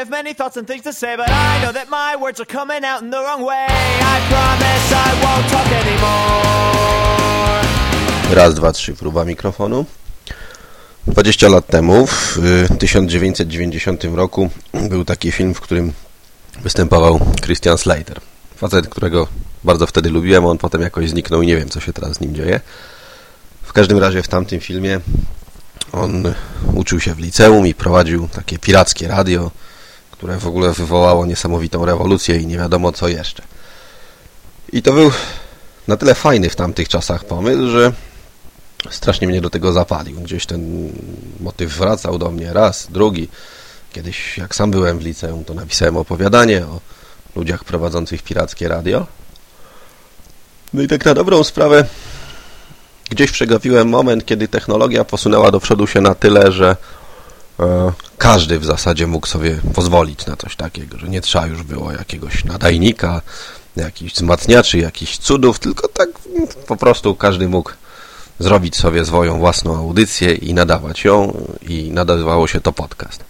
have many thoughts and things to say, but I know that my words are coming out in the wrong way. I promise I won't talk anymore. Raz, dwa, trzy, próba mikrofonu. 20 lat temu, w y, 1990 roku, był taki film, w którym występował Christian Slater. Facet, którego bardzo wtedy lubiłem, on potem jakoś zniknął i nie wiem, co się teraz z nim dzieje. W każdym razie w tamtym filmie on uczył się w liceum i prowadził takie pirackie radio, które w ogóle wywołało niesamowitą rewolucję i nie wiadomo co jeszcze. I to był na tyle fajny w tamtych czasach pomysł, że strasznie mnie do tego zapalił. Gdzieś ten motyw wracał do mnie raz, drugi. Kiedyś, jak sam byłem w liceum, to napisałem opowiadanie o ludziach prowadzących pirackie radio. No i tak na dobrą sprawę gdzieś przegapiłem moment, kiedy technologia posunęła do przodu się na tyle, że e, każdy w zasadzie mógł sobie pozwolić na coś takiego, że nie trzeba już było jakiegoś nadajnika, jakichś wzmacniaczy, jakichś cudów, tylko tak po prostu każdy mógł zrobić sobie swoją własną audycję i nadawać ją i nadawało się to podcast.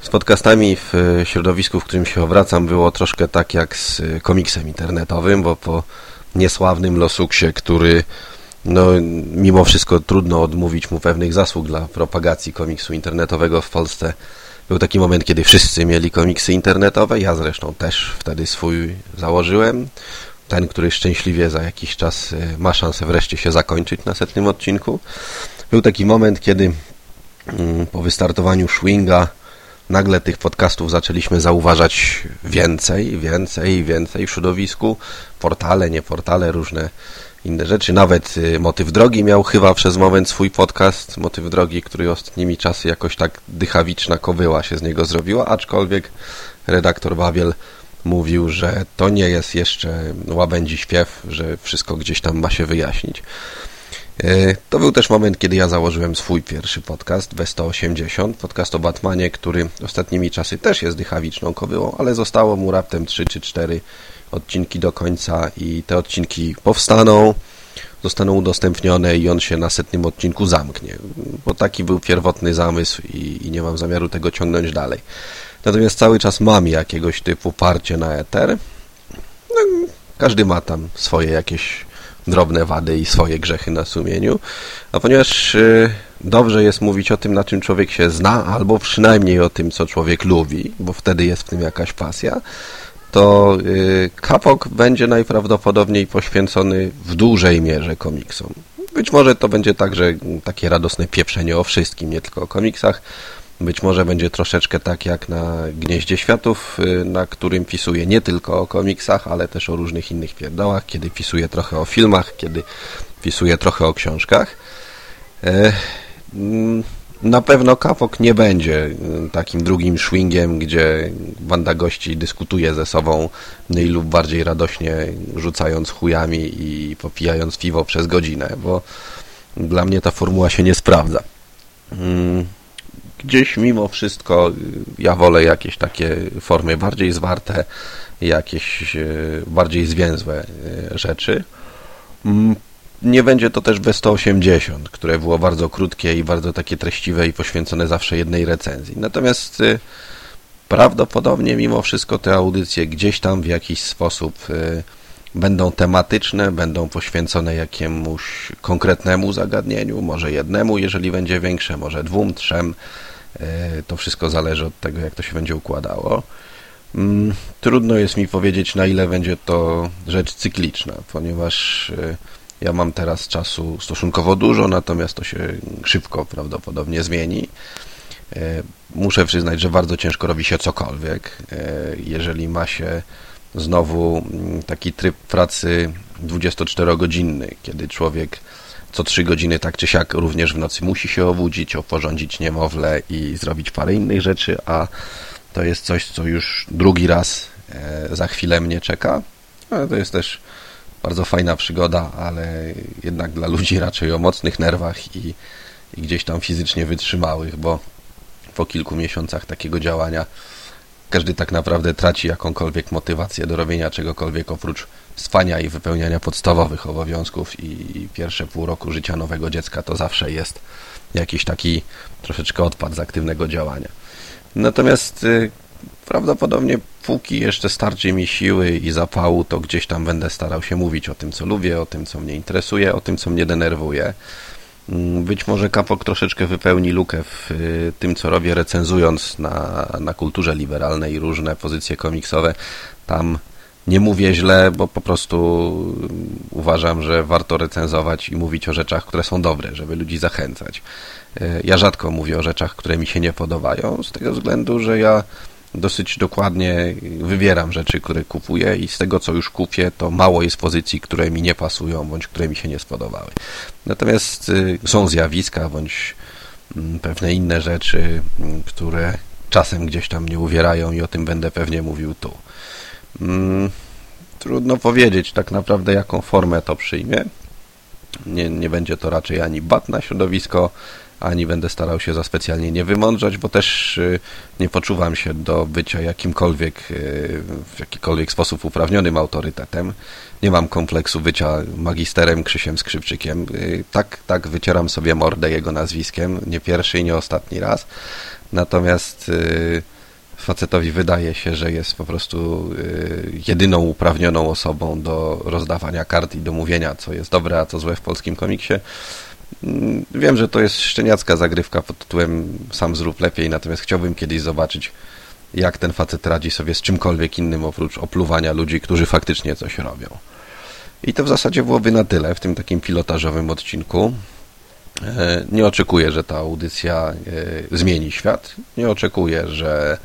Z podcastami w środowisku, w którym się obracam, było troszkę tak jak z komiksem internetowym, bo po niesławnym Losuksie, który no, mimo wszystko trudno odmówić mu pewnych zasług dla propagacji komiksu internetowego w Polsce. Był taki moment, kiedy wszyscy mieli komiksy internetowe, ja zresztą też wtedy swój założyłem. Ten, który szczęśliwie za jakiś czas y, ma szansę wreszcie się zakończyć na setnym odcinku. Był taki moment, kiedy mm, po wystartowaniu Schwinga nagle tych podcastów zaczęliśmy zauważać więcej, więcej, więcej w środowisku. Portale, nie portale, różne inne rzeczy. Nawet y, Motyw Drogi miał chyba przez moment swój podcast. Motyw Drogi, który ostatnimi czasy jakoś tak dychawiczna kobyła się z niego zrobiła, aczkolwiek redaktor Babiel mówił, że to nie jest jeszcze łabędzi śpiew, że wszystko gdzieś tam ma się wyjaśnić. Y, to był też moment, kiedy ja założyłem swój pierwszy podcast, B180, podcast o Batmanie, który ostatnimi czasy też jest dychawiczną kobyłą, ale zostało mu raptem 3 czy 4 odcinki do końca i te odcinki powstaną, zostaną udostępnione i on się na setnym odcinku zamknie, bo taki był pierwotny zamysł i, i nie mam zamiaru tego ciągnąć dalej. Natomiast cały czas mam jakiegoś typu parcie na eter. No, każdy ma tam swoje jakieś drobne wady i swoje grzechy na sumieniu, a ponieważ y, dobrze jest mówić o tym, na czym człowiek się zna, albo przynajmniej o tym, co człowiek lubi, bo wtedy jest w tym jakaś pasja, to y, kapok będzie najprawdopodobniej poświęcony w dużej mierze komiksom. Być może to będzie także takie radosne pieprzenie o wszystkim, nie tylko o komiksach. Być może będzie troszeczkę tak jak na Gnieździe Światów, y, na którym pisuje nie tylko o komiksach, ale też o różnych innych pierdołach, kiedy pisuje trochę o filmach, kiedy pisuje trochę o książkach. E, mm, na pewno Kapok nie będzie y, takim drugim swingiem, gdzie banda gości dyskutuje ze sobą mniej lub bardziej radośnie, rzucając chujami i popijając piwo przez godzinę, bo dla mnie ta formuła się nie sprawdza. Gdzieś mimo wszystko y, ja wolę jakieś takie formy bardziej zwarte, jakieś y, bardziej zwięzłe rzeczy. Mm, nie będzie to też B180, które było bardzo krótkie i bardzo takie treściwe i poświęcone zawsze jednej recenzji. Natomiast y, prawdopodobnie mimo wszystko te audycje gdzieś tam w jakiś sposób y, będą tematyczne, będą poświęcone jakiemuś konkretnemu zagadnieniu, może jednemu, jeżeli będzie większe, może dwóm, trzem. Y, to wszystko zależy od tego, jak to się będzie układało. Mm, trudno jest mi powiedzieć, na ile będzie to rzecz cykliczna, ponieważ ja mam teraz czasu stosunkowo dużo, natomiast to się szybko prawdopodobnie zmieni. E, muszę przyznać, że bardzo ciężko robi się cokolwiek, e, jeżeli ma się znowu mm, taki tryb pracy 24-godzinny, kiedy człowiek co 3 godziny tak czy siak również w nocy musi się obudzić, oporządzić niemowlę i zrobić parę innych rzeczy, a to jest coś, co już drugi raz e, za chwilę mnie czeka. Ale to jest też bardzo fajna przygoda, ale jednak dla ludzi raczej o mocnych nerwach i, i gdzieś tam fizycznie wytrzymałych, bo po kilku miesiącach takiego działania każdy tak naprawdę traci jakąkolwiek motywację do robienia czegokolwiek oprócz spania i wypełniania podstawowych obowiązków i pierwsze pół roku życia nowego dziecka to zawsze jest jakiś taki troszeczkę odpad z aktywnego działania. Natomiast y, prawdopodobnie póki jeszcze starczy mi siły i zapału, to gdzieś tam będę starał się mówić o tym, co lubię, o tym, co mnie interesuje, o tym, co mnie denerwuje. Mm, być może Kapok troszeczkę wypełni lukę w y, tym, co robię, recenzując na, na kulturze liberalnej różne pozycje komiksowe. Tam nie mówię źle, bo po prostu uważam, że warto recenzować i mówić o rzeczach, które są dobre, żeby ludzi zachęcać. Y, ja rzadko mówię o rzeczach, które mi się nie podobają, z tego względu, że ja dosyć dokładnie wybieram rzeczy, które kupuję i z tego, co już kupię, to mało jest pozycji, które mi nie pasują, bądź które mi się nie spodobały. Natomiast y, są zjawiska, bądź mm, pewne inne rzeczy, mm, które czasem gdzieś tam mnie uwierają i o tym będę pewnie mówił tu. Mm, trudno powiedzieć tak naprawdę, jaką formę to przyjmie. Nie, nie będzie to raczej ani bat na środowisko, ani będę starał się za specjalnie nie wymądrzać, bo też y, nie poczuwam się do bycia jakimkolwiek, y, w jakikolwiek sposób uprawnionym autorytetem. Nie mam kompleksu bycia magisterem Krzysiem Skrzypczykiem. Y, tak, tak wycieram sobie mordę jego nazwiskiem, nie pierwszy i nie ostatni raz. Natomiast facetowi wydaje się, że jest po prostu jedyną uprawnioną osobą do rozdawania kart i do mówienia, co jest dobre, a co złe w polskim komiksie. Mm, wiem, że to jest szczeniacka zagrywka pod tytułem sam zrób lepiej, natomiast chciałbym kiedyś zobaczyć, jak ten facet radzi sobie z czymkolwiek innym oprócz opluwania ludzi, którzy faktycznie coś robią. I to w zasadzie byłoby na tyle w tym takim pilotażowym odcinku. E, nie oczekuję, że ta audycja e, zmieni świat. Nie oczekuję, że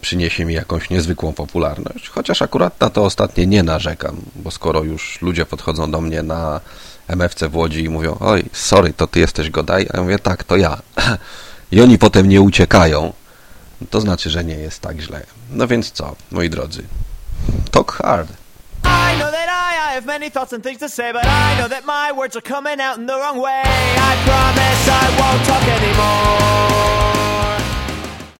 przyniesie mi jakąś niezwykłą popularność, chociaż akurat na to ostatnie nie narzekam, bo skoro już ludzie podchodzą do mnie na MFC w Łodzi i mówią, oj, sorry, to ty jesteś Godaj? A ja mówię, tak, to ja. I oni potem nie uciekają. To znaczy, że nie jest tak źle. No więc co, moi drodzy? Talk hard. I know that I, I have many thoughts and things to say, but I know that my words are coming out in the wrong way. I